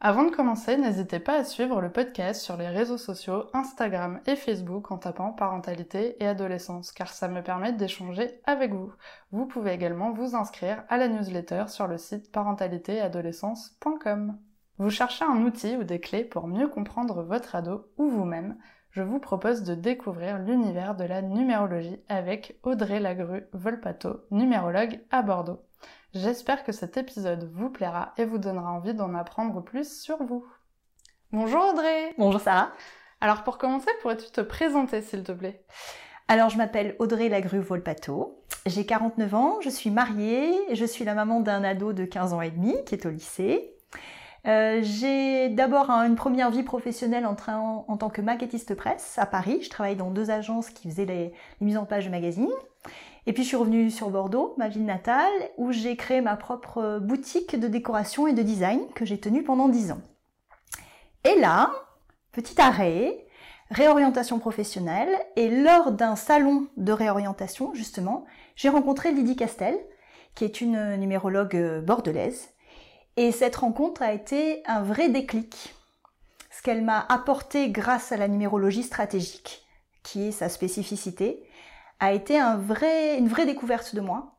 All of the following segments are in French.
Avant de commencer, n'hésitez pas à suivre le podcast sur les réseaux sociaux Instagram et Facebook en tapant parentalité et adolescence car ça me permet d'échanger avec vous. Vous pouvez également vous inscrire à la newsletter sur le site parentalitéadolescence.com. Vous cherchez un outil ou des clés pour mieux comprendre votre ado ou vous-même? Je vous propose de découvrir l'univers de la numérologie avec Audrey Lagru Volpato, numérologue à Bordeaux. J'espère que cet épisode vous plaira et vous donnera envie d'en apprendre plus sur vous. Bonjour Audrey Bonjour Sarah Alors pour commencer, pourrais-tu te présenter s'il te plaît? Alors je m'appelle Audrey Lagru Volpato, j'ai 49 ans, je suis mariée, je suis la maman d'un ado de 15 ans et demi qui est au lycée. Euh, j'ai d'abord une première vie professionnelle en, en, tant que maquettiste presse à Paris. Je travaille dans deux agences qui faisaient les, les mises en page de magazines. Et puis je suis revenue sur Bordeaux, ma ville natale, où j'ai créé ma propre boutique de décoration et de design que j'ai tenue pendant dix ans. Et là, petit arrêt, réorientation professionnelle, et lors d'un salon de réorientation, justement, j'ai rencontré Lydie Castel, qui est une numérologue bordelaise. Et cette rencontre a été un vrai déclic. Ce qu'elle m'a apporté grâce à la numérologie stratégique, qui est sa spécificité, a été un vrai, une vraie découverte de moi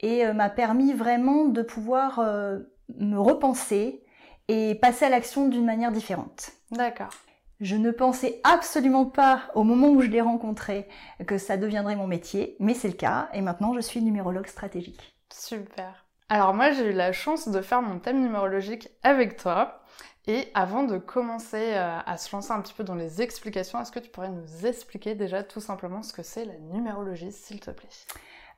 et euh, m'a permis vraiment de pouvoir euh, me repenser et passer à l'action d'une manière différente. D'accord. Je ne pensais absolument pas au moment où je l'ai rencontré que ça deviendrait mon métier, mais c'est le cas et maintenant je suis numérologue stratégique. Super. Alors moi j'ai eu la chance de faire mon thème numérologique avec toi et avant de commencer euh, à se lancer un petit peu dans les explications, est-ce que tu pourrais nous expliquer déjà tout simplement ce que c'est la numérologie, s'il te plaît?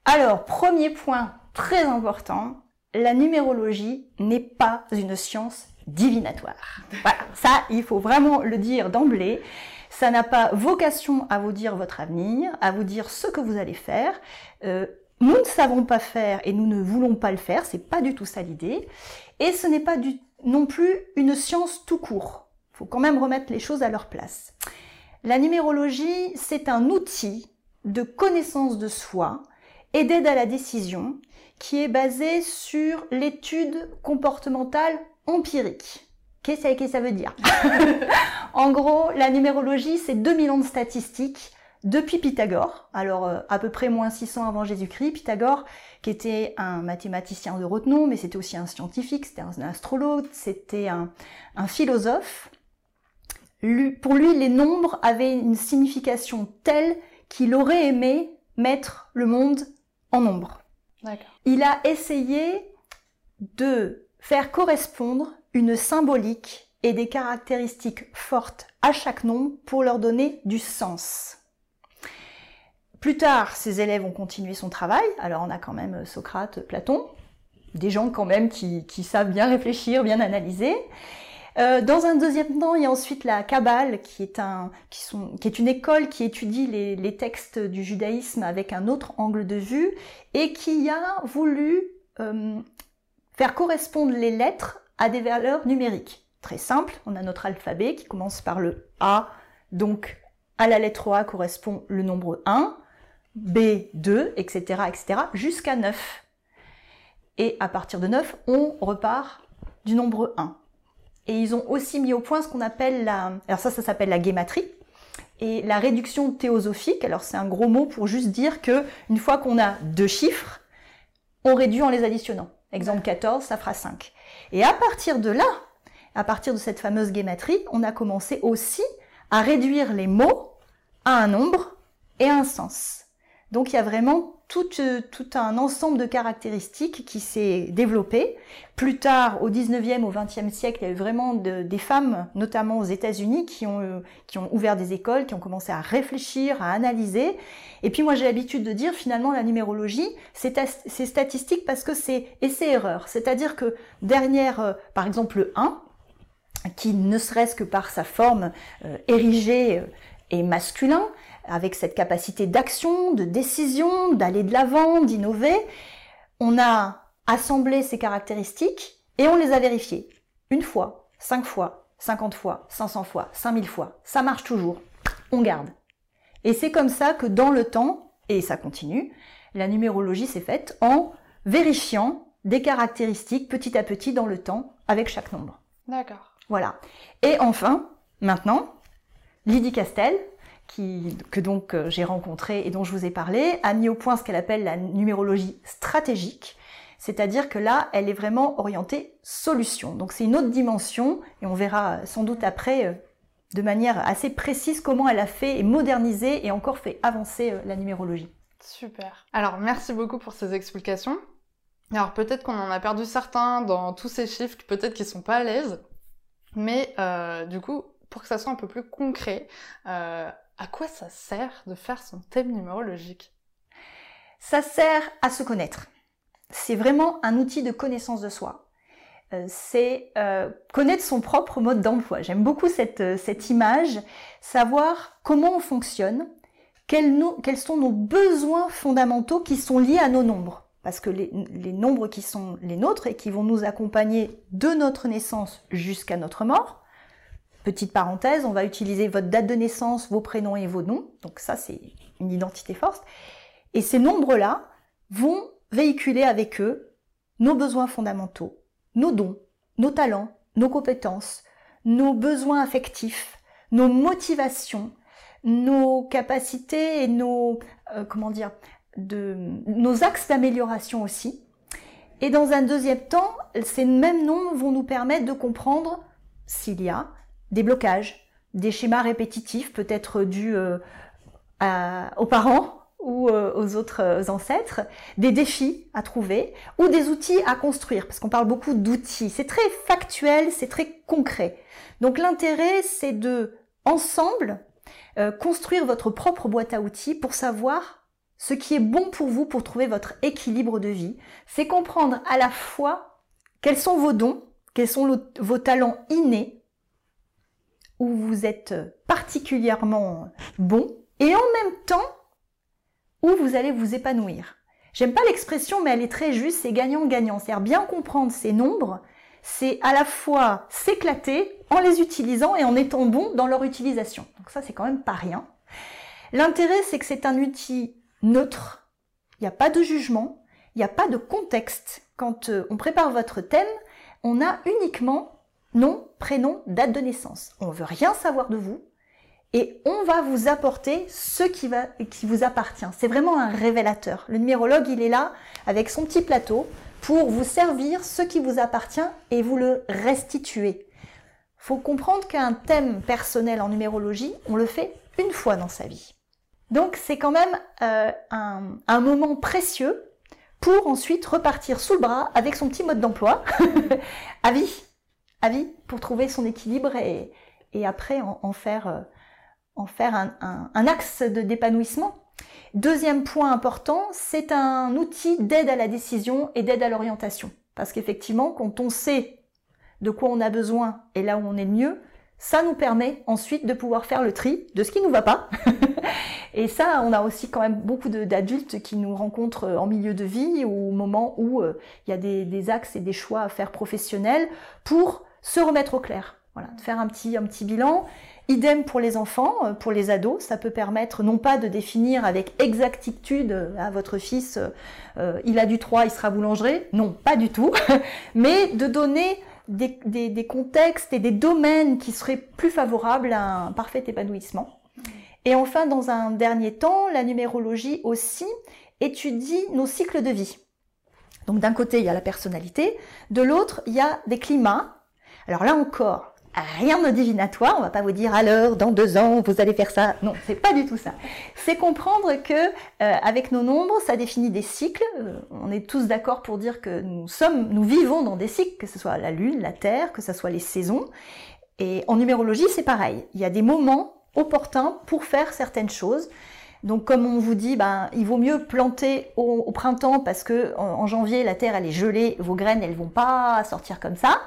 Alors, premier point très important, la numérologie n'est pas une science divinatoire. Voilà, ça, il faut vraiment le dire d'emblée. Ça n'a pas vocation à vous dire votre avenir, à vous dire ce que vous allez faire. Euh, nous ne savons pas faire et nous ne voulons pas le faire, c'est pas du tout ça l'idée. Et ce n'est pas du non plus une science tout court. Il faut quand même remettre les choses à leur place. La numérologie, c'est un outil de connaissance de soi et d'aide à la décision qui est basé sur l'étude comportementale empirique. Qu'est-ce que ça veut dire? En gros, la numérologie, c'est 2000 ans de statistiques depuis Pythagore, alors euh, à peu près moins 600 avant Jésus-Christ, Pythagore, qui était un mathématicien de renom, mais c'était aussi un scientifique, c'était un astrologue, c'était un, philosophe. pour lui, les nombres avaient une signification telle qu'il aurait aimé mettre le monde en nombre. Il a essayé de faire correspondre une symbolique et des caractéristiques fortes à chaque nombre pour leur donner du sens. Plus tard, ses élèves ont continué son travail. Alors on a quand même euh, Socrate, Platon, des gens quand même qui, savent bien réfléchir, bien analyser. Euh, dans un deuxième temps, il y a ensuite la Kabbale, qui est, une école qui étudie les, textes du judaïsme avec un autre angle de vue et qui a voulu euh, faire correspondre les lettres à des valeurs numériques. Très simple, on a notre alphabet qui commence par le A, donc à la lettre A correspond le nombre 1, B2, etc., etc., jusqu'à 9. Et à partir de 9, on repart du nombre 1. Et ils ont aussi mis au point ce qu'on appelle la... Alors ça, ça s'appelle la guématrie. Et la réduction théosophique, alors c'est un gros mot pour juste dire que une fois qu'on a deux chiffres, on réduit en les additionnant. Exemple 14, ça fera 5. Et à partir de là, à partir de cette fameuse guématrie, on a commencé aussi à réduire les mots à un nombre et à un sens. Donc il y a vraiment tout, euh, tout un ensemble de caractéristiques qui s'est développé. Plus tard, au 19e, au 20e siècle, il y a eu vraiment des femmes, notamment aux États-Unis, qui ont, euh, qui ont ouvert des écoles, qui ont commencé à réfléchir, à analyser. Et puis moi j'ai l'habitude de dire finalement la numérologie, c'est statistique parce que c'est essai-erreur. C'est-à-dire que derrière, euh, par exemple, le 1, qui ne serait-ce que par sa forme érigée, est masculin, avec cette capacité d'action, de décision, d'aller de l'avant, d'innover. On a assemblé ces caractéristiques et on les a vérifiées. Une fois, cinq fois, cinquante fois, cinq cents fois, cinq mille fois. Ça marche toujours. On garde. Et c'est comme ça que dans le temps, et ça continue, la numérologie s'est faite en vérifiant des caractéristiques petit à petit dans le temps avec chaque nombre. D'accord. Voilà. Et enfin, maintenant, Lydie Castel, que donc euh, j'ai rencontré et dont je vous ai parlé, a mis au point ce qu'elle appelle la numérologie stratégique. C'est-à-dire que là, elle est vraiment orientée solution. Donc c'est une autre dimension et on verra sans doute après euh, de manière assez précise comment elle a fait et modernisé et encore fait avancer euh, la numérologie. Super. Alors merci beaucoup pour ces explications. Alors peut-être qu'on en a perdu certains dans tous ces chiffres, peut-être qu'ils sont pas à l'aise, mais euh, du coup, pour que ça soit un peu plus concret, euh, à quoi ça sert de faire son thème numérologique? Ça sert à se connaître. C'est vraiment un outil de connaissance de soi. Euh, c'est connaître son propre mode d'emploi. J'aime beaucoup cette, cette image, savoir comment on fonctionne, quels, quels sont nos besoins fondamentaux qui sont liés à nos nombres parce que les, nombres qui sont les nôtres et qui vont nous accompagner de notre naissance jusqu'à notre mort, petite parenthèse, on va utiliser votre date de naissance, vos prénoms et vos noms, donc ça c'est une identité forte, et ces nombres-là vont véhiculer avec eux nos besoins fondamentaux, nos dons, nos talents, nos compétences, nos besoins affectifs, nos motivations, nos capacités et nos euh, comment dire nos axes d'amélioration aussi. Et dans un deuxième temps, ces mêmes noms vont nous permettre de comprendre s'il y a des blocages, des schémas répétitifs, peut-être dus euh, aux parents ou euh, aux autres euh, ancêtres, des défis à trouver ou des outils à construire, parce qu'on parle beaucoup d'outils. C'est très factuel, c'est très concret. Donc l'intérêt, c'est de, ensemble, construire votre propre boîte à outils pour savoir ce qui est bon pour vous pour trouver votre équilibre de vie, c'est comprendre à la fois quels sont vos dons, quels sont vos talents innés, où vous êtes particulièrement bon, et en même temps où vous allez vous épanouir. J'aime pas l'expression, mais elle est très juste, c'est gagnant-gagnant. C'est-à-dire bien comprendre ces nombres, c'est à la fois s'éclater en les utilisant et en étant bon dans leur utilisation. Donc ça, c'est quand même pas rien. L'intérêt, c'est que c'est un outil neutre, il n'y a pas de jugement, il n'y a pas de contexte. Quand euh, on prépare votre thème, on a uniquement nom, prénom, date de naissance. On veut rien savoir de vous et on va vous apporter ce qui vous appartient. C'est vraiment un révélateur. Le numérologue, il est là avec son petit plateau pour vous servir ce qui vous appartient et vous le restituer. Faut comprendre qu'un thème personnel en numérologie, on le fait une fois dans sa vie. Donc c'est quand même euh, un, moment précieux pour ensuite repartir sous le bras avec son petit mode d'emploi à vie, à vie, pour trouver son équilibre et, après en, faire, euh, en faire un, un axe d'épanouissement. Deuxième point important, c'est un outil d'aide à la décision et d'aide à l'orientation. Parce qu'effectivement, quand on sait de quoi on a besoin et là où on est le mieux, ça nous permet ensuite de pouvoir faire le tri de ce qui nous va pas. et ça, on a aussi quand même beaucoup d'adultes qui nous rencontrent euh, en milieu de vie ou au moment où euh, il y a des, axes et des choix à faire professionnels pour se remettre au clair. Voilà, de faire un petit, un petit bilan. Idem pour les enfants, euh, pour les ados, ça peut permettre non pas de définir avec exactitude à votre fils, il a du 3, il sera boulanger, non, pas du tout, mais de donner des, contextes et des domaines qui seraient plus favorables à un parfait épanouissement. Et enfin, dans un dernier temps, la numérologie aussi étudie nos cycles de vie. Donc d'un côté, il y a la personnalité, de l'autre, il y a des climats. Alors là encore, rien de divinatoire. On va pas vous dire l'heure, dans deux ans, vous allez faire ça. Non, c'est pas du tout ça. C'est comprendre que euh, avec nos nombres, ça définit des cycles. Euh, on est tous d'accord pour dire que nous sommes, nous vivons dans des cycles, que ce soit la lune, la terre, que ce soit les saisons. Et en numérologie, c'est pareil. Il y a des moments opportuns pour faire certaines choses. Donc comme on vous dit, ben, il vaut mieux planter au, printemps parce que en, janvier la terre elle est gelée, vos graines elles vont pas sortir comme ça.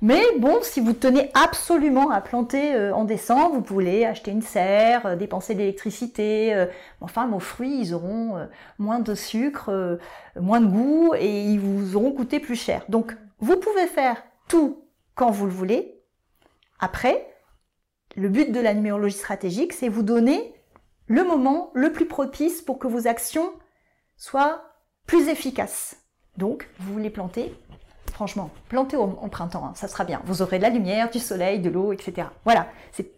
Mais bon, si vous tenez absolument à planter euh, en décembre, vous pouvez acheter une serre, euh, dépenser de l'électricité. Euh, enfin, vos fruits, ils auront moins de sucre, moins de goût et ils vous auront coûté plus cher. Donc, vous pouvez faire tout quand vous le voulez. Après, le but de la numérologie stratégique, c'est vous donner le moment le plus propice pour que vos actions soient plus efficaces. Donc, vous voulez planter Franchement, plantez au, printemps, hein, ça sera bien. Vous aurez de la lumière, du soleil, de l'eau, etc. Voilà,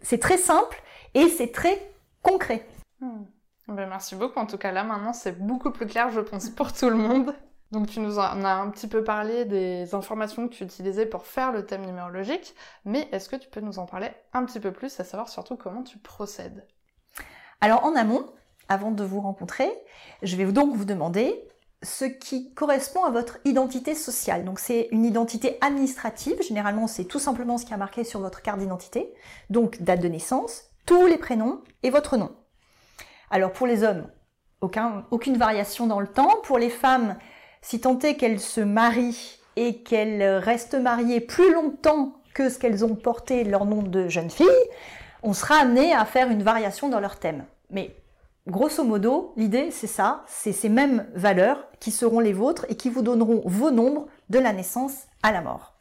c'est très simple et c'est très concret. Hmm. Ben, merci beaucoup. En tout cas, là maintenant, c'est beaucoup plus clair, je pense, pour tout le monde. Donc tu nous en as un petit peu parlé des informations que tu utilisais pour faire le thème numérologique, mais est-ce que tu peux nous en parler un petit peu plus, à savoir surtout comment tu procèdes? Alors en amont, avant de vous rencontrer, je vais donc vous demander ce qui correspond à votre identité sociale. Donc c'est une identité administrative, généralement c'est tout simplement ce qui a marqué sur votre carte d'identité, donc date de naissance, tous les prénoms et votre nom. Alors pour les hommes, aucun, aucune variation dans le temps. Pour les femmes, si tant est qu'elles se marient et qu'elles restent mariées plus longtemps que ce qu'elles ont porté leur nom de jeune fille, on sera amené à faire une variation dans leur thème. Mais grosso modo, l'idée, c'est ça, c'est ces mêmes valeurs qui seront les vôtres et qui vous donneront vos nombres de la naissance à la mort.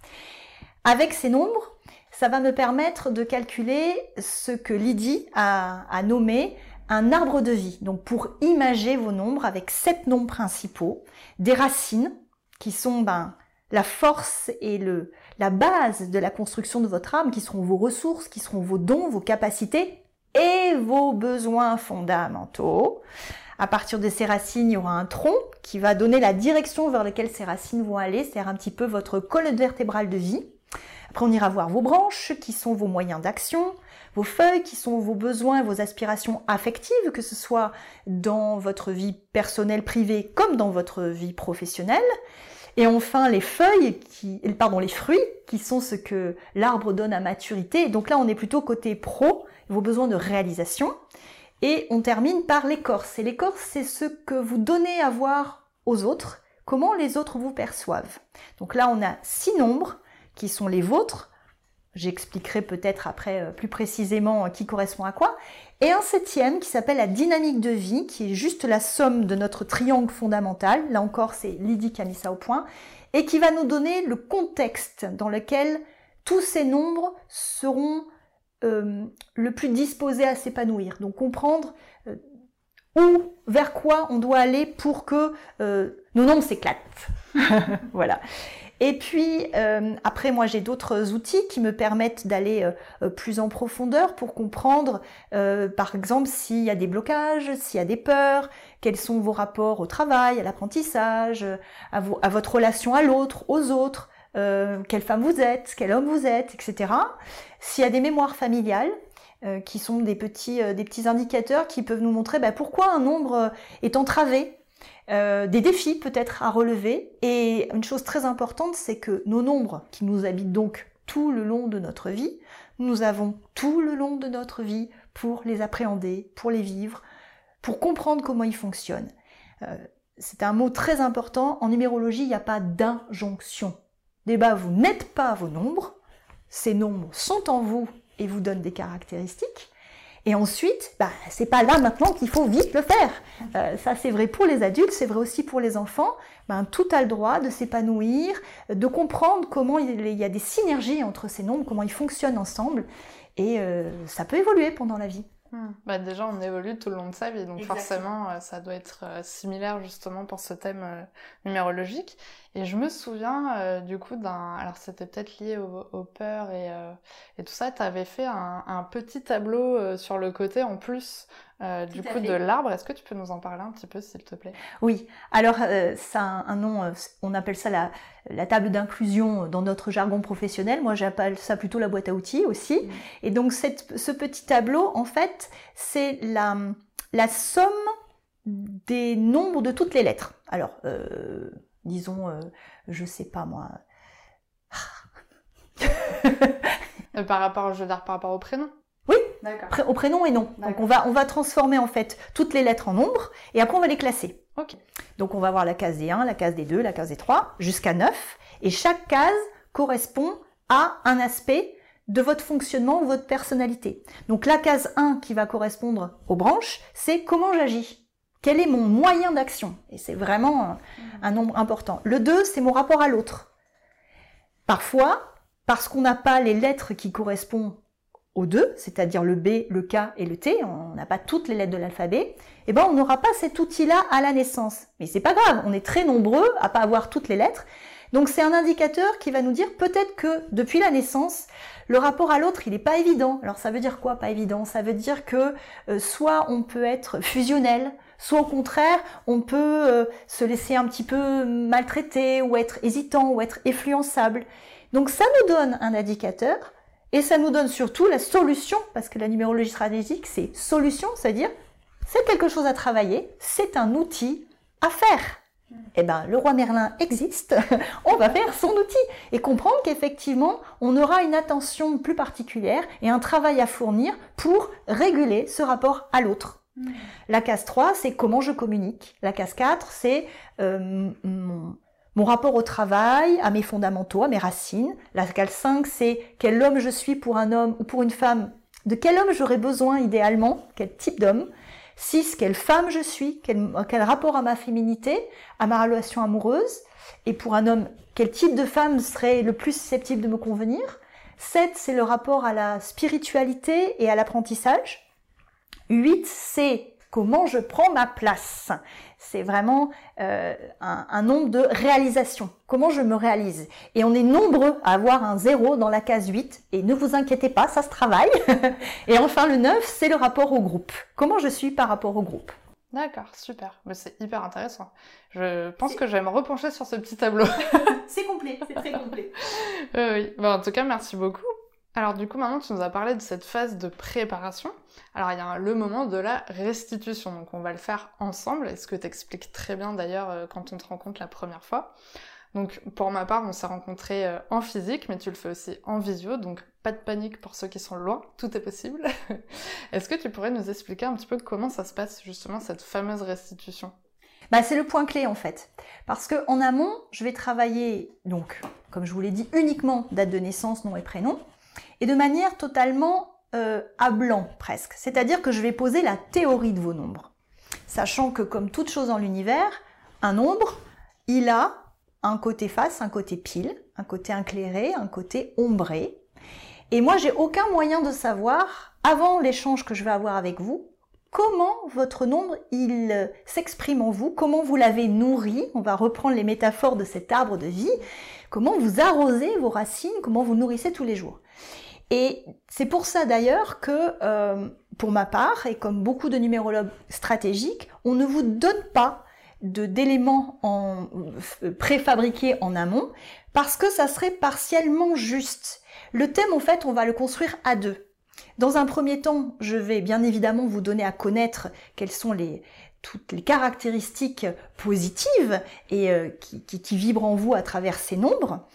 Avec ces nombres, ça va me permettre de calculer ce que Lydie a, nommé un arbre de vie. Donc pour imager vos nombres avec sept nombres principaux, des racines qui sont ben, la force et le, la base de la construction de votre âme, qui seront vos ressources, qui seront vos dons, vos capacités, et vos besoins fondamentaux. À partir de ces racines, il y aura un tronc qui va donner la direction vers laquelle ces racines vont aller, c'est-à-dire un petit peu votre colonne vertébrale de vie. Après, on ira voir vos branches, qui sont vos moyens d'action, vos feuilles, qui sont vos besoins et vos aspirations affectives, que ce soit dans votre vie personnelle, privée, comme dans votre vie professionnelle. Et enfin, les feuilles, qui, pardon, les fruits, qui sont ce que l'arbre donne à maturité. Donc là, on est plutôt côté pro, vos besoins de réalisation. Et on termine par l'écorce. Et l'écorce, c'est ce que vous donnez à voir aux autres, comment les autres vous perçoivent. Donc là, on a six nombres qui sont les vôtres. J'expliquerai peut-être après euh, plus précisément euh, qui correspond à quoi. Et un septième qui s'appelle la dynamique de vie, qui est juste la somme de notre triangle fondamental. Là encore, c'est Lydie qui a mis ça au point. Et qui va nous donner le contexte dans lequel tous ces nombres seront euh, le plus disposé à s'épanouir. Donc comprendre euh, où, vers quoi on doit aller pour que euh, nos nombres s'éclatent. voilà. Et puis après, moi j'ai d'autres outils qui me permettent d'aller plus en profondeur pour comprendre, par exemple, s'il y a des blocages, s'il y a des peurs, quels sont vos rapports au travail, à l'apprentissage, à, votre relation à l'autre, aux autres, euh, quelle femme vous êtes, quel homme vous êtes, etc. S'il y a des mémoires familiales, euh, qui sont des petits, euh, des petits indicateurs qui peuvent nous montrer bah, pourquoi un nombre est entravé, des défis peut-être à relever. Et une chose très importante, c'est que nos nombres qui nous habitent donc tout le long de notre vie, nous avons tout le long de notre vie pour les appréhender, pour les vivre, pour comprendre comment ils fonctionnent. c'est un mot très important. En numérologie, il n'y a pas d'injonction. Débat, vous n'êtes pas vos nombres, ces nombres sont en vous et vous donnent des caractéristiques. Et ensuite, bah, c'est pas là maintenant qu'il faut vite le faire. Euh, ça, c'est vrai pour les adultes, c'est vrai aussi pour les enfants. Ben, tout a le droit de s'épanouir, de comprendre comment il y a des synergies entre ces nombres, comment ils fonctionnent ensemble. Et euh, ça peut évoluer pendant la vie. Hmm. Bah déjà, on évolue tout le long de sa vie, donc forcément, euh, ça doit être similaire justement pour ce thème numérologique. Et je me souviens du coup d'un, alors c'était peut-être lié aux, peurs et, et tout ça, tu avais fait un, un petit tableau sur le côté en plus euh, du coup de l'arbre. Est-ce que tu peux nous en parler un petit peu, s'il te plaît? Oui. Alors, euh, ça a un, nom, euh, on appelle ça la, la table d'inclusion dans notre jargon professionnel. Moi, j'appelle ça plutôt la boîte à outils aussi. Mm. Et donc, cette, ce petit tableau, en fait, c'est la, la somme des nombres de toutes les lettres. Alors, disons, je sais pas moi. par rapport, je veux dire, par rapport au prénom? Oui, au prénom et nom. Donc on va, on va transformer en fait toutes les lettres en nombres et après on va les classer. Donc on va voir la case des 1, la case des 2, la case des 3, jusqu'à 9. Et chaque case correspond à un aspect de votre fonctionnement ou votre personnalité. Donc la case 1 qui va correspondre aux branches, c'est comment j'agis. Quel est mon moyen d'action? Et c'est vraiment un nombre important. Le 2, c'est mon rapport à l'autre. Parfois, parce qu'on n'a pas les lettres qui correspondent aux deux, c'est-à-dire le B, le K et le T, on n'a pas toutes les lettres de l'alphabet, eh ben on n'aura pas cet outil-là à la naissance. Mais c'est pas grave, on est très nombreux à pas avoir toutes les lettres. Donc c'est un indicateur qui va nous dire peut-être que depuis la naissance, le rapport à l'autre, il n'est pas évident. Alors ça veut dire quoi pas évident? Ça veut dire que euh, soit on peut être fusionnel, soit au contraire, on peut euh, se laisser un petit peu maltraiter ou être hésitant ou être influençable. Donc ça nous donne un indicateur et ça nous donne surtout la solution, parce que la numérologie stratégique, c'est solution, c'est-à-dire c'est quelque chose à travailler, c'est un outil à faire. Eh ben, le roi Merlin existe, on va faire son outil et comprendre qu'effectivement, on aura une attention plus particulière et un travail à fournir pour réguler ce rapport à l'autre. La case 3, c'est comment je communique. La case 4, c'est euh, mon, mon rapport au travail, à mes fondamentaux, à mes racines. La case 5, c'est quel homme je suis pour un homme ou pour une femme. De quel homme j'aurais besoin idéalement? Quel type d'homme? 6. Quelle femme je suis? Quel, quel, rapport à ma féminité, à ma relation amoureuse? Et pour un homme, quel type de femme serait le plus susceptible de me convenir? 7. C'est le rapport à la spiritualité et à l'apprentissage. 8. C'est comment je prends ma place? C'est vraiment euh, un, nombre de réalisations. Comment je me réalise? Et on est nombreux à avoir un zéro dans la case 8. Et ne vous inquiétez pas, ça se travaille. et enfin, le 9, c'est le rapport au groupe. Comment je suis par rapport au groupe? D'accord, super. Mais c'est hyper intéressant. Je pense que je vais me repencher sur ce petit tableau. c'est complet, c'est très complet. oui, bon, en tout cas, merci beaucoup. Alors du coup, maintenant, tu nous as parlé de cette phase de préparation. Alors il y a le moment de la restitution, donc on va le faire ensemble, et ce que tu expliques très bien d'ailleurs euh, quand on te rencontre la première fois. Donc pour ma part, on s'est rencontrés euh, en physique, mais tu le fais aussi en visio, donc pas de panique pour ceux qui sont loin, tout est possible. Est-ce que tu pourrais nous expliquer un petit peu comment ça se passe justement cette fameuse restitution? Bah, c'est le point clé en fait. Parce que en amont, je vais travailler, donc, comme je vous l'ai dit, uniquement date de naissance, nom et prénom et de manière totalement euh, à blanc presque. C'est-à-dire que je vais poser la théorie de vos nombres. Sachant que comme toute chose dans l'univers, un nombre, il a un côté face, un côté pile, un côté éclairé, un côté ombré. Et moi, j'ai aucun moyen de savoir, avant l'échange que je vais avoir avec vous, comment votre nombre il s'exprime en vous, comment vous l'avez nourri. On va reprendre les métaphores de cet arbre de vie. Comment vous arrosez vos racines, comment vous nourrissez tous les jours. Et c'est pour ça d'ailleurs que, euh, pour ma part, et comme beaucoup de numérologues stratégiques, on ne vous donne pas d'éléments en, préfabriqués en amont, parce que ça serait partiellement juste. Le thème, en fait, on va le construire à deux. Dans un premier temps, je vais bien évidemment vous donner à connaître quelles sont les, toutes les caractéristiques positives et euh, qui vibrent en vous à travers ces nombres.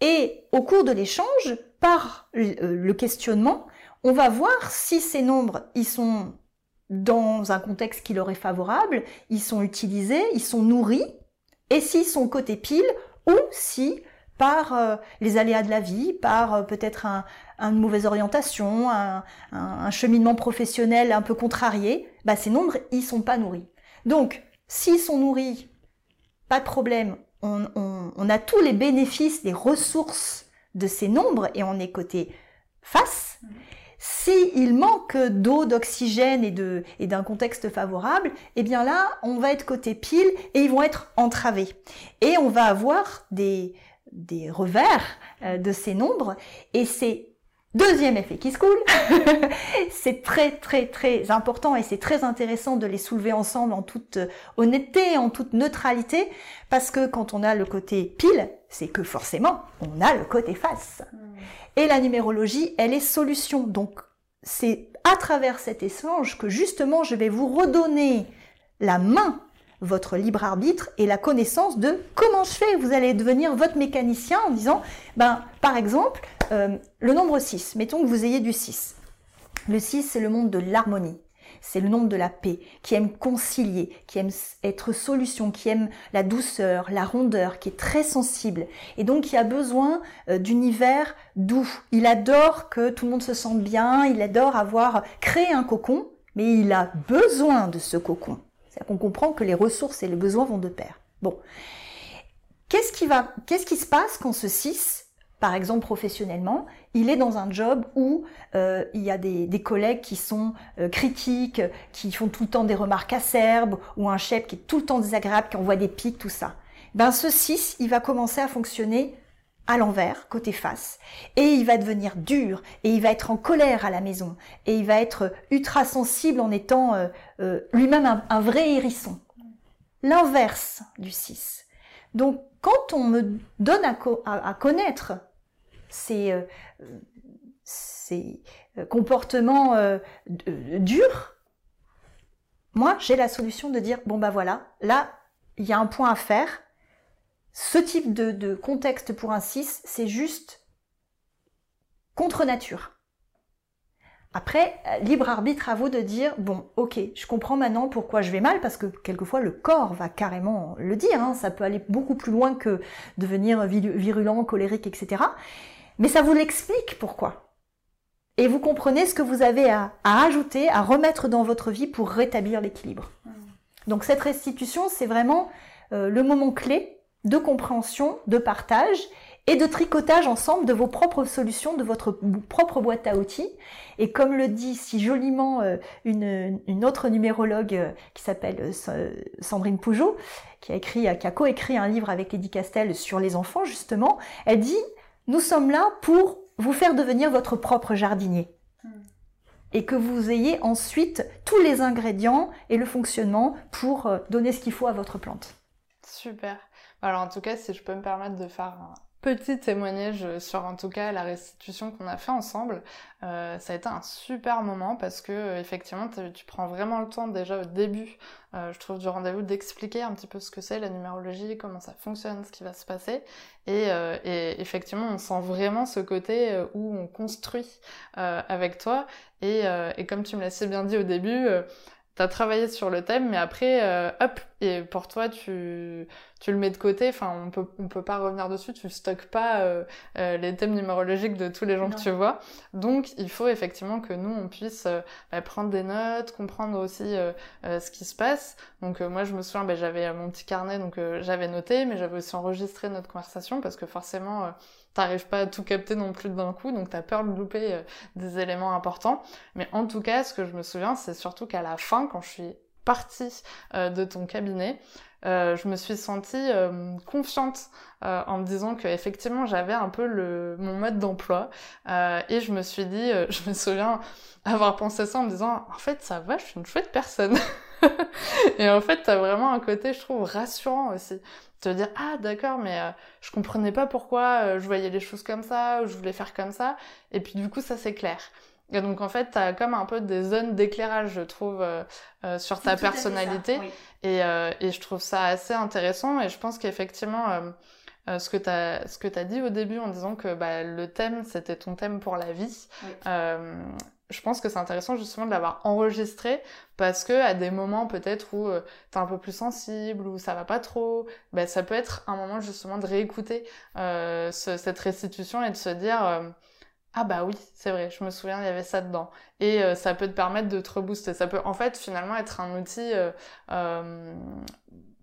Et au cours de l'échange, par euh, le questionnement, on va voir si ces nombres, ils sont dans un contexte qui leur est favorable, ils sont utilisés, ils sont nourris, et s'ils sont côté pile, ou si par euh, les aléas de la vie, par euh, peut-être une mauvaise orientation, un, cheminement professionnel un peu contrarié, bah, ces nombres, ils sont pas nourris. Donc, s'ils sont nourris, pas de problème, on, on a tous les bénéfices, les ressources de ces nombres et on est côté face. S'il manque d'eau, d'oxygène et de et d'un contexte favorable, eh bien là, on va être côté pile et ils vont être entravés. Et on va avoir des des revers euh, de ces nombres et c'est Deuxième effet qui se coule, c'est très très très important et c'est très intéressant de les soulever ensemble en toute honnêteté, en toute neutralité, parce que quand on a le côté pile, c'est que forcément on a le côté face. Hmm. Et la numérologie, elle est solution. Donc c'est à travers cet échange que justement je vais vous redonner la main votre libre arbitre et la connaissance de comment je fais. Vous allez devenir votre mécanicien en disant, ben, par exemple, euh, le nombre 6, mettons que vous ayez du 6. Le 6, c'est le monde de l'harmonie. C'est le nombre de la paix, qui aime concilier, qui aime être solution, qui aime la douceur, la rondeur, qui est très sensible. Et donc qui a besoin euh, d'univers doux. Il adore que tout le monde se sente bien, il adore avoir créé un cocon, mais il a besoin de ce cocon. C'est-à-dire qu'on comprend que les ressources et les besoins vont de pair. Bon. Qu'est-ce qui va, qu'est-ce qui se passe quand ce 6 par exemple professionnellement, il est dans un job où euh, il y a des, collègues qui sont euh, critiques, qui font tout le temps des remarques acerbes, ou un chef qui est tout le temps désagréable, qui envoie des pics, tout ça. Ben ce 6, il va commencer à fonctionner à l'envers, côté face, et il va devenir dur, et il va être en colère à la maison, et il va être ultra sensible en étant euh, lui-même un, vrai hérisson. L'inverse du 6. Donc quand on me donne à connaître ces, euh, ces euh, comportements euh, durs, moi, j'ai la solution de dire, bon bah voilà, là, il y a un point à faire. Ce type de, de contexte pour un 6, c'est juste contre nature. Après, libre arbitre à vous de dire, bon, ok, je comprends maintenant pourquoi je vais mal, parce que quelquefois le corps va carrément le dire, hein, ça peut aller beaucoup plus loin que devenir virulent, colérique, etc. Mais ça vous l'explique pourquoi. Et vous comprenez ce que vous avez à, ajouter, à remettre dans votre vie pour rétablir l'équilibre. Donc cette restitution, c'est vraiment euh, le moment clé de compréhension, de partage et de tricotage ensemble de vos propres solutions, de votre propre boîte à outils. Et comme le dit si joliment euh, une, autre numérologue euh, qui s'appelle Sandrine Pougeot, qui a écrit, qui a coécrit un livre avec Lady Castel sur les enfants justement, elle dit nous sommes là pour vous faire devenir votre propre jardinier. Hmm. Et que vous ayez ensuite tous les ingrédients et le fonctionnement pour euh, donner ce qu'il faut à votre plante. Super. Alors en tout cas, si je peux me permettre de faire un petit témoignage sur en tout cas la restitution qu'on a fait ensemble. Euh, ça a été un super moment parce que euh, effectivement tu prends vraiment le temps déjà au début, euh, je trouve du rendez-vous d'expliquer un petit peu ce que c'est la numérologie, comment ça fonctionne, ce qui va se passer. Et, et effectivement on sent vraiment ce côté où on construit avec toi. Et, et comme tu me l'as si bien dit au début, t'as travaillé sur le thème, mais après, euh, hop, et pour toi, tu, tu le mets de côté. Enfin, on peut, on peut pas revenir dessus. Tu stockes pas euh, euh, les thèmes numérologiques de tous les gens que tu vois. Donc, il faut effectivement que nous, on puisse bah, prendre des notes, comprendre aussi ce qui se passe. Donc, moi, je me souviens, bah, j'avais mon petit carnet, donc j'avais noté, mais j'avais aussi enregistré notre conversation parce que forcément t'arrives pas à tout capter non plus d'un coup, donc t'as peur de louper euh, des éléments importants. Mais en tout cas, ce que je me souviens, c'est surtout qu'à la fin, quand je suis partie euh, de ton cabinet, euh, je me suis sentie confiante en me disant que effectivement j'avais un peu le mon mode d'emploi. Et je me suis dit je me souviens avoir pensé ça en me disant en fait ça va je suis une chouette personne. Et en fait t'as vraiment un côté je trouve rassurant aussi te dire ah d'accord mais euh, je comprenais pas pourquoi euh, je voyais les choses comme ça ou je voulais faire comme ça. Et puis du coup ça c'est clair. Et donc en fait t'as comme un peu des zones d'éclairage je trouve euh, sur ta personnalité. et, et je trouve ça assez intéressant. Et je pense qu'effectivement ce que tu as ce que tu dit au début en disant que bah, le thème c'était ton thème pour la vie je pense que c'est intéressant justement de l'avoir enregistré parce que à des moments peut-être où euh, t'es un peu plus sensible ou ça va pas trop, ben ça peut être un moment justement de réécouter euh, cette restitution et de se dire euh, ah bah oui c'est vrai je me souviens il y avait ça dedans et ça peut te permettre de te rebooster. Ça peut en fait finalement être un outil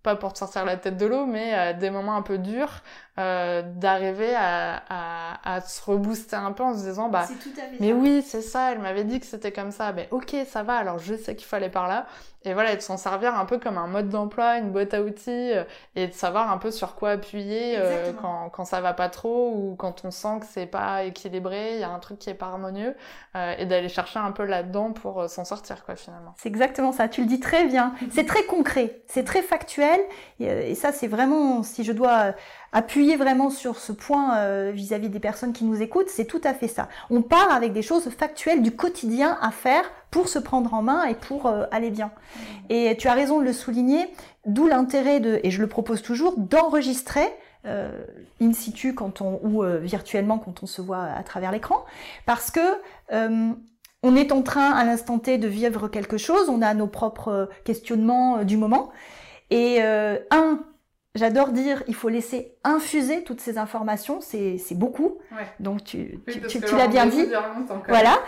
pas pour te sortir la tête de l'eau, mais à des moments un peu durs, euh, d'arriver à, à, à, se rebooster un peu en se disant bah mais oui c'est ça, elle m'avait dit que c'était comme ça, ben ok ça va, alors je sais qu'il fallait par là, et voilà, et de s'en servir un peu comme un mode d'emploi, une boîte à outils, euh, et de savoir un peu sur quoi appuyer euh, quand, quand ça va pas trop ou quand on sent que c'est pas équilibré, il y a un truc qui est pas harmonieux, euh, et d'aller chercher un peu là-dedans pour s'en sortir, quoi, finalement. C'est exactement ça, tu le dis très bien. C'est très concret, c'est très factuel, et, ça, c'est vraiment, si je dois appuyer vraiment sur ce point vis-à-vis -vis des personnes qui nous écoutent, c'est tout à fait ça. On part avec des choses factuelles du quotidien à faire pour se prendre en main et pour euh, aller bien. Mmh. Et tu as raison de le souligner, d'où l'intérêt de, et je le propose toujours, d'enregistrer euh, in situ quand on ou euh, virtuellement quand on se voit à travers l'écran, parce que on est en train à l'instant T de vivre quelque chose, on a nos propres questionnements du moment. Et un, J'adore dire, il faut laisser infuser toutes ces informations, c'est beaucoup. Donc tu, tu, l'as bien dit. Voilà.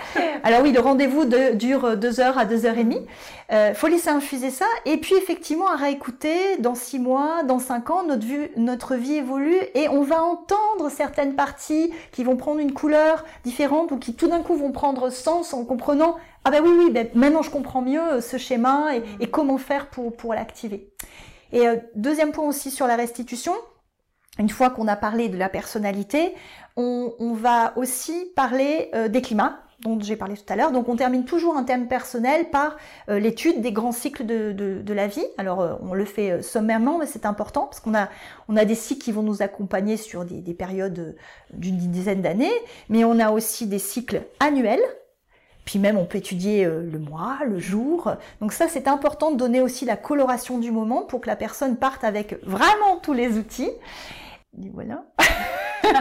Alors oui, le rendez-vous dure deux heures à deux heures et demie. Euh, faut laisser infuser ça. Et puis effectivement, à réécouter dans six mois, dans cinq ans, notre, vue, notre vie évolue et on va entendre certaines parties qui vont prendre une couleur différente ou qui tout d'un coup vont prendre sens en comprenant ah ben oui oui, ben maintenant je comprends mieux ce schéma et, et comment faire pour pour l'activer. Et euh, deuxième point aussi sur la restitution, une fois qu'on a parlé de la personnalité, on, va aussi parler euh, des climats dont j'ai parlé tout à l'heure. Donc on termine toujours un thème personnel par euh, l'étude des grands cycles de la vie. Alors on le fait sommairement, mais c'est important parce qu'on a, on a des cycles qui vont nous accompagner sur des, des périodes d'une dizaine d'années, mais on a aussi des cycles annuels puis même, on peut étudier euh, le mois, le jour. Donc ça, c'est important de donner aussi la coloration du moment pour que la personne parte avec vraiment tous les outils. Et voilà.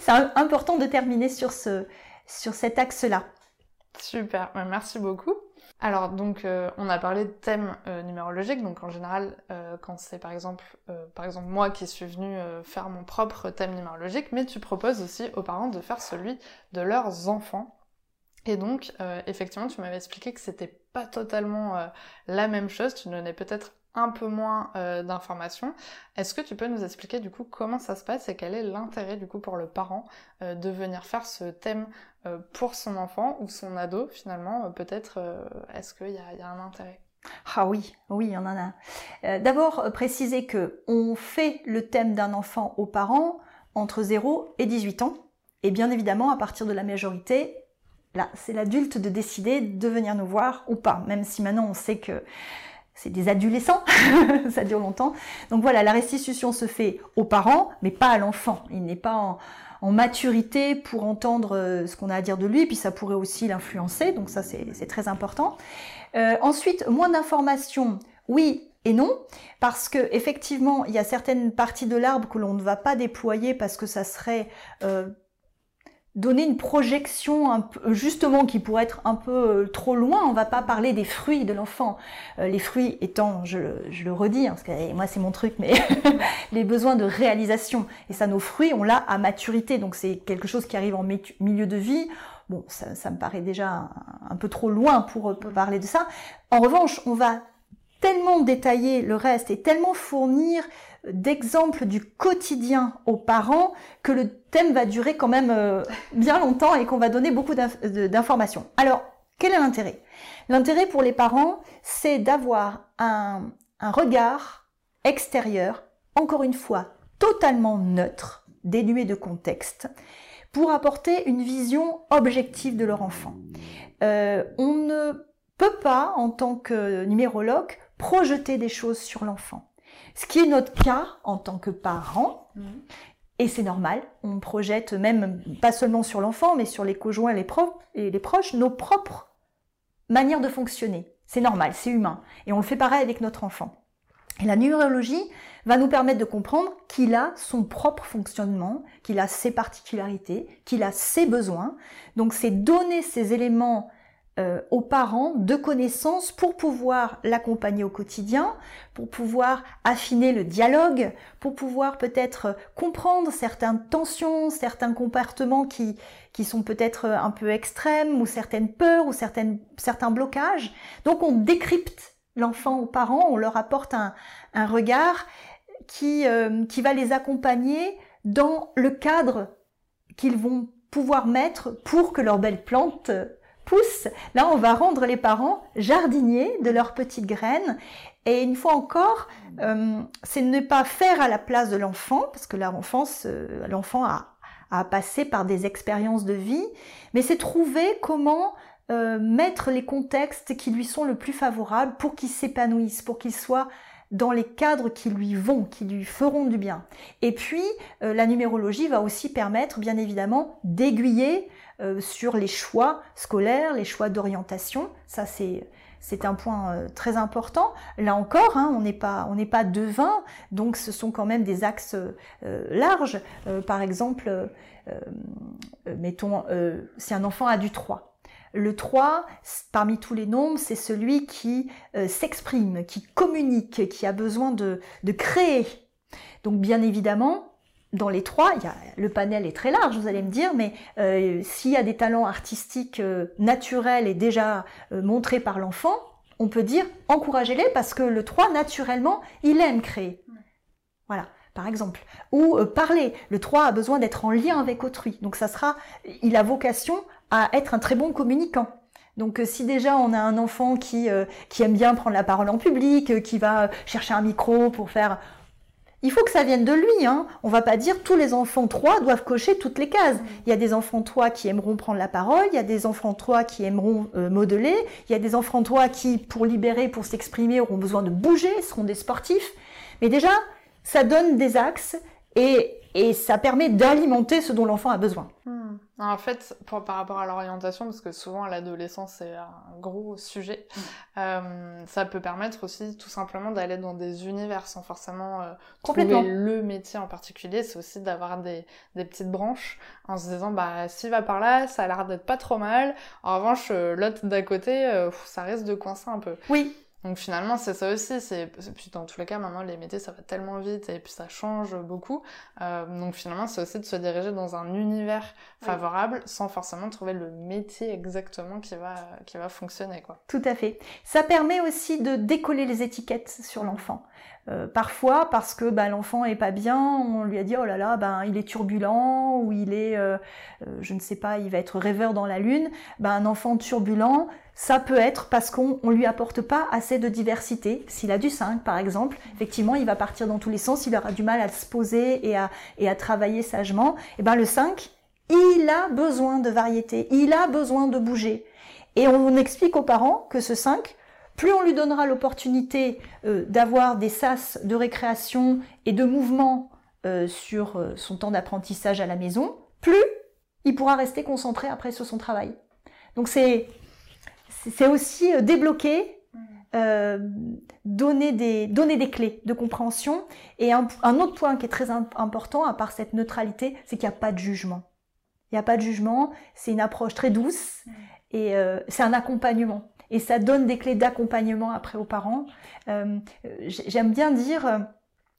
c'est important de terminer sur, ce, sur cet axe-là. Super, merci beaucoup. Alors donc euh, on a parlé de thèmes euh, numérologiques, donc en général quand c'est par exemple par exemple moi qui suis venue faire mon propre thème numérologique, mais tu proposes aussi aux parents de faire celui de leurs enfants. Et donc, euh, effectivement, tu m'avais expliqué que c'était pas totalement euh, la même chose, tu donnais peut-être un peu moins euh, d'informations. Est-ce que tu peux nous expliquer du coup comment ça se passe et quel est l'intérêt du coup pour le parent de venir faire ce thème pour son enfant ou son ado finalement Peut-être est-ce qu'il y, a un intérêt? Ah oui, oui, il y en a. D'abord, préciser que on fait le thème d'un enfant aux parents entre 0 et 18 ans. Et bien évidemment, à partir de la majorité, Là, c'est l'adulte de décider de venir nous voir ou pas, même si maintenant on sait que c'est des adolescents, ça dure longtemps. Donc voilà, la restitution se fait aux parents, mais pas à l'enfant. Il n'est pas en, maturité pour entendre euh, ce qu'on a à dire de lui, puis ça pourrait aussi l'influencer, donc ça c'est très important. Euh, ensuite, moins d'informations, oui et non, parce que effectivement, il y a certaines parties de l'arbre que l'on ne va pas déployer parce que ça serait euh, donner une projection un peu, justement qui pourrait être un peu euh, trop loin. On va pas parler des fruits de l'enfant. Euh, les fruits étant, je, le redis, hein, parce que eh, moi c'est mon truc, mais les besoins de réalisation. Et ça, nos fruits, on l'a à maturité. Donc c'est quelque chose qui arrive en milieu de vie. Bon, ça, me paraît déjà un, peu trop loin pour, pour parler de ça. En revanche, on va tellement détailler le reste et tellement fournir d'exemples du quotidien aux parents que le thème va durer quand même euh, bien longtemps et qu'on va donner beaucoup d'informations. Alors, quel est l'intérêt? L'intérêt pour les parents, c'est d'avoir un, regard extérieur, encore une fois, totalement neutre, dénué de contexte, pour apporter une vision objective de leur enfant. Euh, on ne peut pas, en tant que numérologue, projeter des choses sur l'enfant. Ce qui est notre cas en tant que parents. Mhm. Et c'est normal, on projette même pas seulement sur l'enfant, mais sur les conjoints les et les proches, nos propres manières de fonctionner. C'est normal, c'est humain. Et on le fait pareil avec notre enfant. Et la numérologie va nous permettre de comprendre qu'il a son propre fonctionnement, qu'il a ses particularités, qu'il a ses besoins. Donc c'est donner ces éléments euh, aux parents de connaissances pour pouvoir l'accompagner au quotidien, pour pouvoir affiner le dialogue, pour pouvoir peut-être comprendre certaines tensions, certains comportements qui, qui sont peut-être un peu extrêmes, ou certaines peurs, ou certaines, certains blocages. Donc on décrypte l'enfant aux parents, on leur apporte un, un regard qui, euh, qui va les accompagner dans le cadre qu'ils vont pouvoir mettre pour que leur belle plante pousse, là on va rendre les parents jardiniers de leurs petites graines. Et une fois encore, euh, c'est ne pas faire à la place de l'enfant, parce que euh, l'enfant a, a passé par des expériences de vie, mais c'est trouver comment euh, mettre les contextes qui lui sont le plus favorables pour qu'il s'épanouisse, pour qu'il soit dans les cadres qui lui vont, qui lui feront du bien. Et puis, la numérologie va aussi permettre, bien évidemment, d'aiguiller euh, sur les choix scolaires, les choix d'orientation. Ça, c'est c'est un point euh, très important. Là encore, hein, on n'est pas on n'est pas devin, donc ce sont quand même des axes euh, larges. par exemple, mettons, si un enfant a du 3, le 3, parmi tous les nombres, c'est celui qui s'exprime, qui communique, qui a besoin de, de créer. Donc bien évidemment, dans les trois, il y a, le panel est très large, vous allez me dire, mais euh, s'il y a des talents artistiques euh, naturels et déjà euh, montrés par l'enfant, on peut dire encouragez-les parce que le 3, naturellement, il aime créer. Voilà, par exemple. Ou parler. Le 3 a besoin d'être en lien avec autrui. Donc ça sera, il a vocation à être un très bon communicant. Donc si déjà on a un enfant qui, qui aime bien prendre la parole en public, qui va chercher un micro pour faire il faut que ça vienne de lui. Hein. On va pas dire tous les enfants 3 doivent cocher toutes les cases. Il y a des enfants 3 qui aimeront prendre la parole, il y a des enfants 3 qui aimeront euh, modeler, il y a des enfants 3 qui, pour libérer, pour s'exprimer, auront besoin de bouger, seront des sportifs. Mais déjà, ça donne des axes et et ça permet d'alimenter ce dont l'enfant a besoin. Hmm. En fait, par rapport à l'orientation, parce que souvent à l'adolescence c'est un gros sujet, hmm. euh, ça peut permettre aussi tout simplement d'aller dans des univers sans forcément euh, trouver le métier en particulier. C'est aussi d'avoir des, des, petites branches en se disant bah s'il va par là, ça a l'air d'être pas trop mal. En revanche, euh, l'autre d'à côté, euh, ça risque de coincer un peu. Oui. Donc finalement, c'est ça aussi. C'est puis dans tous les cas, maintenant les métiers ça va tellement vite et puis ça change beaucoup. Euh, donc finalement, c'est aussi de se diriger dans un univers favorable sans forcément trouver le métier exactement qui va qui va fonctionner quoi. Tout à fait. Ça permet aussi de décoller les étiquettes sur l'enfant. Euh, parfois parce que bah, l'enfant est pas bien, on lui a dit oh là là, ben il est turbulent ou il est, euh, euh, je ne sais pas, il va être rêveur dans la lune. Ben, un enfant turbulent, ça peut être parce qu'on ne lui apporte pas assez de diversité. S'il a du 5 par exemple, effectivement, il va partir dans tous les sens, il aura du mal à se poser et à, travailler sagement. Et ben le 5, il a besoin de variété, il a besoin de bouger. Et on explique aux parents que ce 5, plus on lui donnera l'opportunité euh, d'avoir des sas de récréation et de mouvement euh, sur euh, son temps d'apprentissage à la maison, plus il pourra rester concentré après sur son travail. Donc c'est c'est aussi débloquer, donner des donner des clés de compréhension. Et un, autre point qui est très important, à part cette neutralité, c'est qu'il n'y a pas de jugement. Il n'y a pas de jugement, c'est une approche très douce et c'est un accompagnement et ça donne des clés d'accompagnement après aux parents. Euh, j'aime bien dire, euh,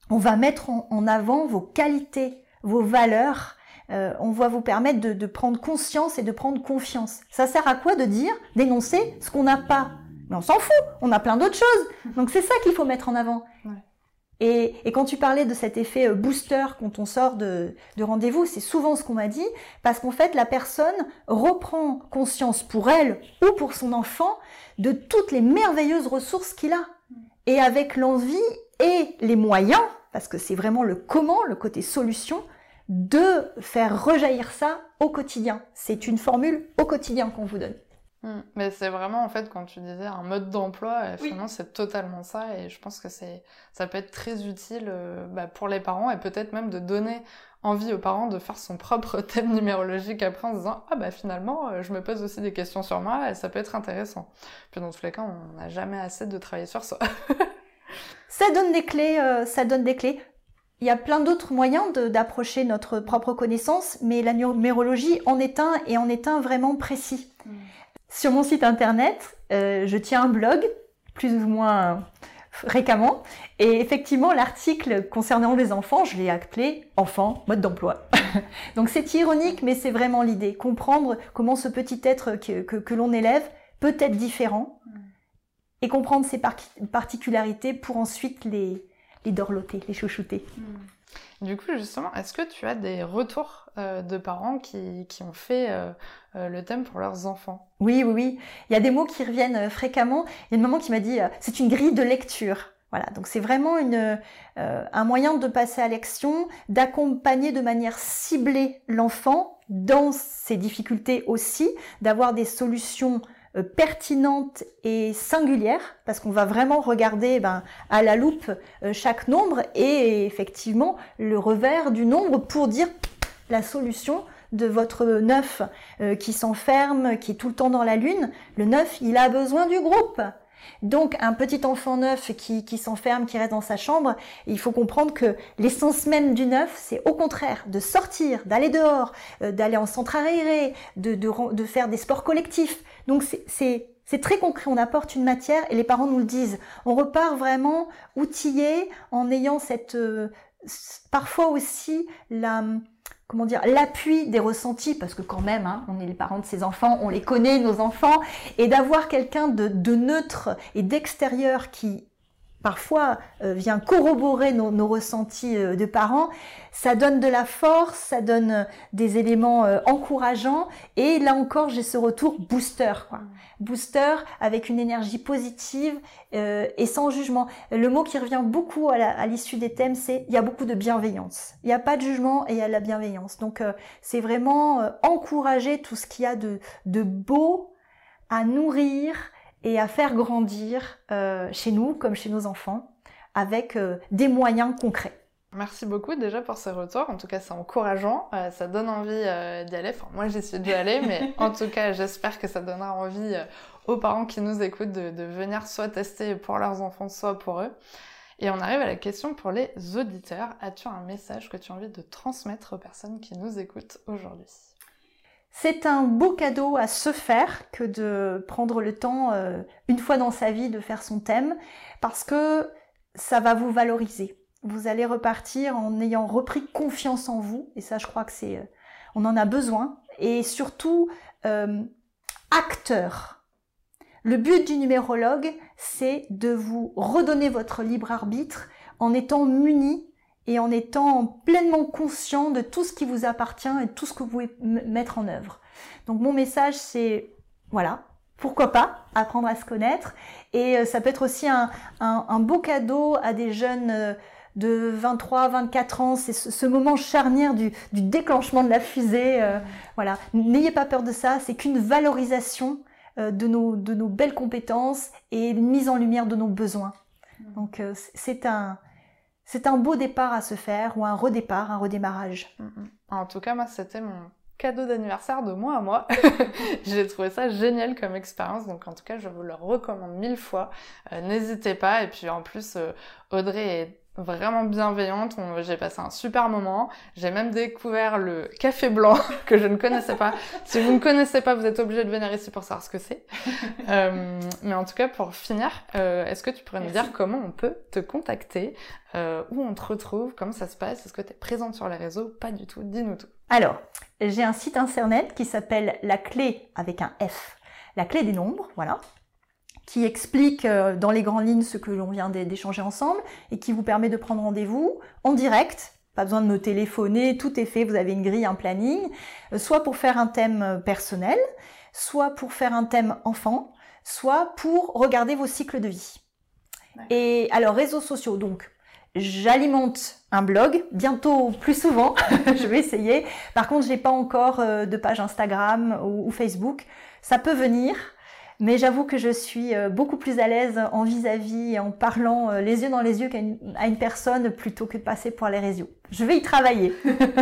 on va mettre en avant vos qualités, vos valeurs. Euh, on va vous permettre de, prendre conscience et de prendre confiance. Ça sert à quoi de dire, d'énoncer ce qu'on n'a pas? Mais on s'en fout, on a plein d'autres choses. Donc c'est ça qu'il faut mettre en avant. Et, quand tu parlais de cet effet booster quand on sort de, rendez-vous, c'est souvent ce qu'on m'a dit, parce qu'en fait, la personne reprend conscience pour elle ou pour son enfant de toutes les merveilleuses ressources qu'il a. Et avec l'envie et les moyens, parce que c'est vraiment le comment, le côté solution, de faire rejaillir ça au quotidien. C'est une formule au quotidien qu'on vous donne. Hmm. Mais c'est vraiment en fait quand tu disais un mode d'emploi, euh, finalement c'est totalement ça et je pense que c'est ça peut être très utile euh, bah, pour les parents et peut-être même de donner envie aux parents de faire son propre thème numérologique après en se disant ah bah finalement euh, je me pose aussi des questions sur moi et ça peut être intéressant. Puis dans tous les cas on n'a jamais assez de travailler sur ça. ça donne des clés, ça donne des clés. Il y a plein d'autres moyens d'approcher notre propre connaissance, mais la numérologie en est un et en est un vraiment précis. Hmm. Sur mon site internet, euh, je tiens un blog, plus ou moins fréquemment, et effectivement, l'article concernant les enfants, je l'ai appelé Enfants, mode d'emploi. Donc c'est ironique, mais c'est vraiment l'idée, comprendre comment ce petit être que, l'on élève peut être différent, et comprendre ses particularités pour ensuite les, les dorloter, les chouchouter. Du coup, justement, est-ce que tu as des retours euh, de parents qui, ont fait euh, euh, le thème pour leurs enfants? Oui, oui, oui. Il y a des mots qui reviennent fréquemment. Il y a une maman qui m'a dit c'est une grille de lecture. Voilà, donc c'est vraiment une, un moyen de passer à l'action, d'accompagner de manière ciblée l'enfant dans ses difficultés aussi, d'avoir des solutions pertinente et singulière, parce qu'on va vraiment regarder ben, à la loupe euh, chaque nombre et effectivement le revers du nombre pour dire la solution de votre neuf euh, qui s'enferme, qui est tout le temps dans la lune. Le neuf, il a besoin du groupe. Donc un petit enfant neuf qui, s'enferme, qui reste dans sa chambre, il faut comprendre que l'essence même du neuf, c'est au contraire de sortir, d'aller dehors, euh, d'aller en centre aéré, de, faire des sports collectifs. Donc c'est c'est très concret, on apporte une matière et les parents nous le disent. On repart vraiment outillé en ayant cette euh, parfois aussi la comment dire l'appui des ressentis parce que quand même hein, on est les parents de ces enfants, on les connaît nos enfants et d'avoir quelqu'un de neutre et d'extérieur qui parfois euh, vient corroborer nos, ressentis euh, de parents, ça donne de la force, ça donne euh, des éléments encourageants et là encore j'ai ce retour booster quoi. Booster avec une énergie positive et sans jugement. Le mot qui revient beaucoup à l'issue des thèmes c'est il y a beaucoup de bienveillance. Il n'y a pas de jugement et il y a de la bienveillance. Donc c'est vraiment encourager tout ce qu'il y a de beau à nourrir et à faire grandir euh, chez nous comme chez nos enfants avec euh, des moyens concrets. Merci beaucoup déjà pour ce retour. En tout cas, c'est encourageant. Euh, ça donne envie d'y aller. Enfin, moi, j'y suis déjà allée, mais en tout cas, j'espère que ça donnera envie aux parents qui nous écoutent de, de, venir soit tester pour leurs enfants, soit pour eux. Et on arrive à la question pour les auditeurs. As-tu un message que tu as envie de transmettre aux personnes qui nous écoutent aujourd'hui? C'est un beau cadeau à se faire que de prendre le temps euh, une fois dans sa vie de faire son thème parce que ça va vous valoriser. Vous allez repartir en ayant repris confiance en vous et ça je crois que c'est euh, on en a besoin et surtout euh, acteur. Le but du numérologue, c'est de vous redonner votre libre arbitre en étant muni et en étant pleinement conscient de tout ce qui vous appartient et tout ce que vous pouvez mettre en œuvre. Donc mon message c'est voilà, pourquoi pas apprendre à se connaître et euh, ça peut être aussi un, un, beau cadeau à des jeunes euh, de 23, 24 ans, c'est ce, moment charnière du, du, déclenchement de la fusée. Euh, voilà, n'ayez pas peur de ça, c'est qu'une valorisation de nos, de nos belles compétences et une mise en lumière de nos besoins. Mmh. Donc c'est un, c'est un beau départ à se faire ou un redépart, un redémarrage. Mm, mm. En tout cas, moi, c'était mon cadeau d'anniversaire de moi à moi. J'ai trouvé ça génial comme expérience, donc en tout cas, je vous le recommande mille fois. Euh, n'hésitez pas. Et puis en plus, euh, Audrey est vraiment bienveillante. J'ai passé un super moment. J'ai même découvert le café blanc que je ne connaissais pas. si vous ne connaissez pas, vous êtes obligé de venir ici pour savoir ce que c'est. euh, mais en tout cas, pour finir, euh, est-ce que tu pourrais nous dire comment on peut te contacter, euh, où on te retrouve, comment ça se passe, est-ce que tu es présente sur les réseaux Pas du tout? Dis-nous tout. Alors, j'ai un site internet qui s'appelle la clé avec un F. La clé des nombres, voilà qui explique euh, dans les grandes lignes ce que l'on vient d'échanger ensemble et qui vous permet de prendre rendez-vous en direct. Pas besoin de me téléphoner, tout est fait, vous avez une grille, un planning, euh, soit pour faire un thème euh, personnel, soit pour faire un thème enfant, soit pour regarder vos cycles de vie. Et alors, réseaux sociaux, donc, j'alimente un blog, bientôt plus souvent, je vais essayer. Par contre, j'ai pas encore de page Instagram ou Facebook. Ça peut venir. Mais j'avoue que je suis euh, beaucoup plus à l'aise en vis-à-vis et en parlant euh, les yeux dans les yeux qu'à une, personne plutôt que de passer pour les réseaux. Je vais y travailler.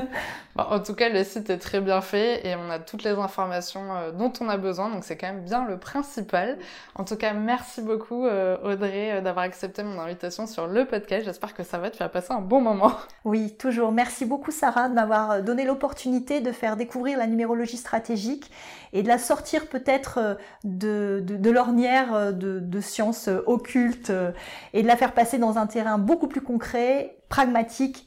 en tout cas, le site est très bien fait et on a toutes les informations euh, dont on a besoin, donc c'est quand même bien le principal. En tout cas, merci beaucoup Audrey d'avoir accepté mon invitation sur le podcast. J'espère que ça va te faire passer un bon moment. Oui, toujours. Merci beaucoup Sarah de m'avoir donné l'opportunité de faire découvrir la numérologie stratégique et de la sortir peut-être de de, l'ornière euh, de, sciences euh, occultes euh, et de la faire passer dans un terrain beaucoup plus concret, pragmatique,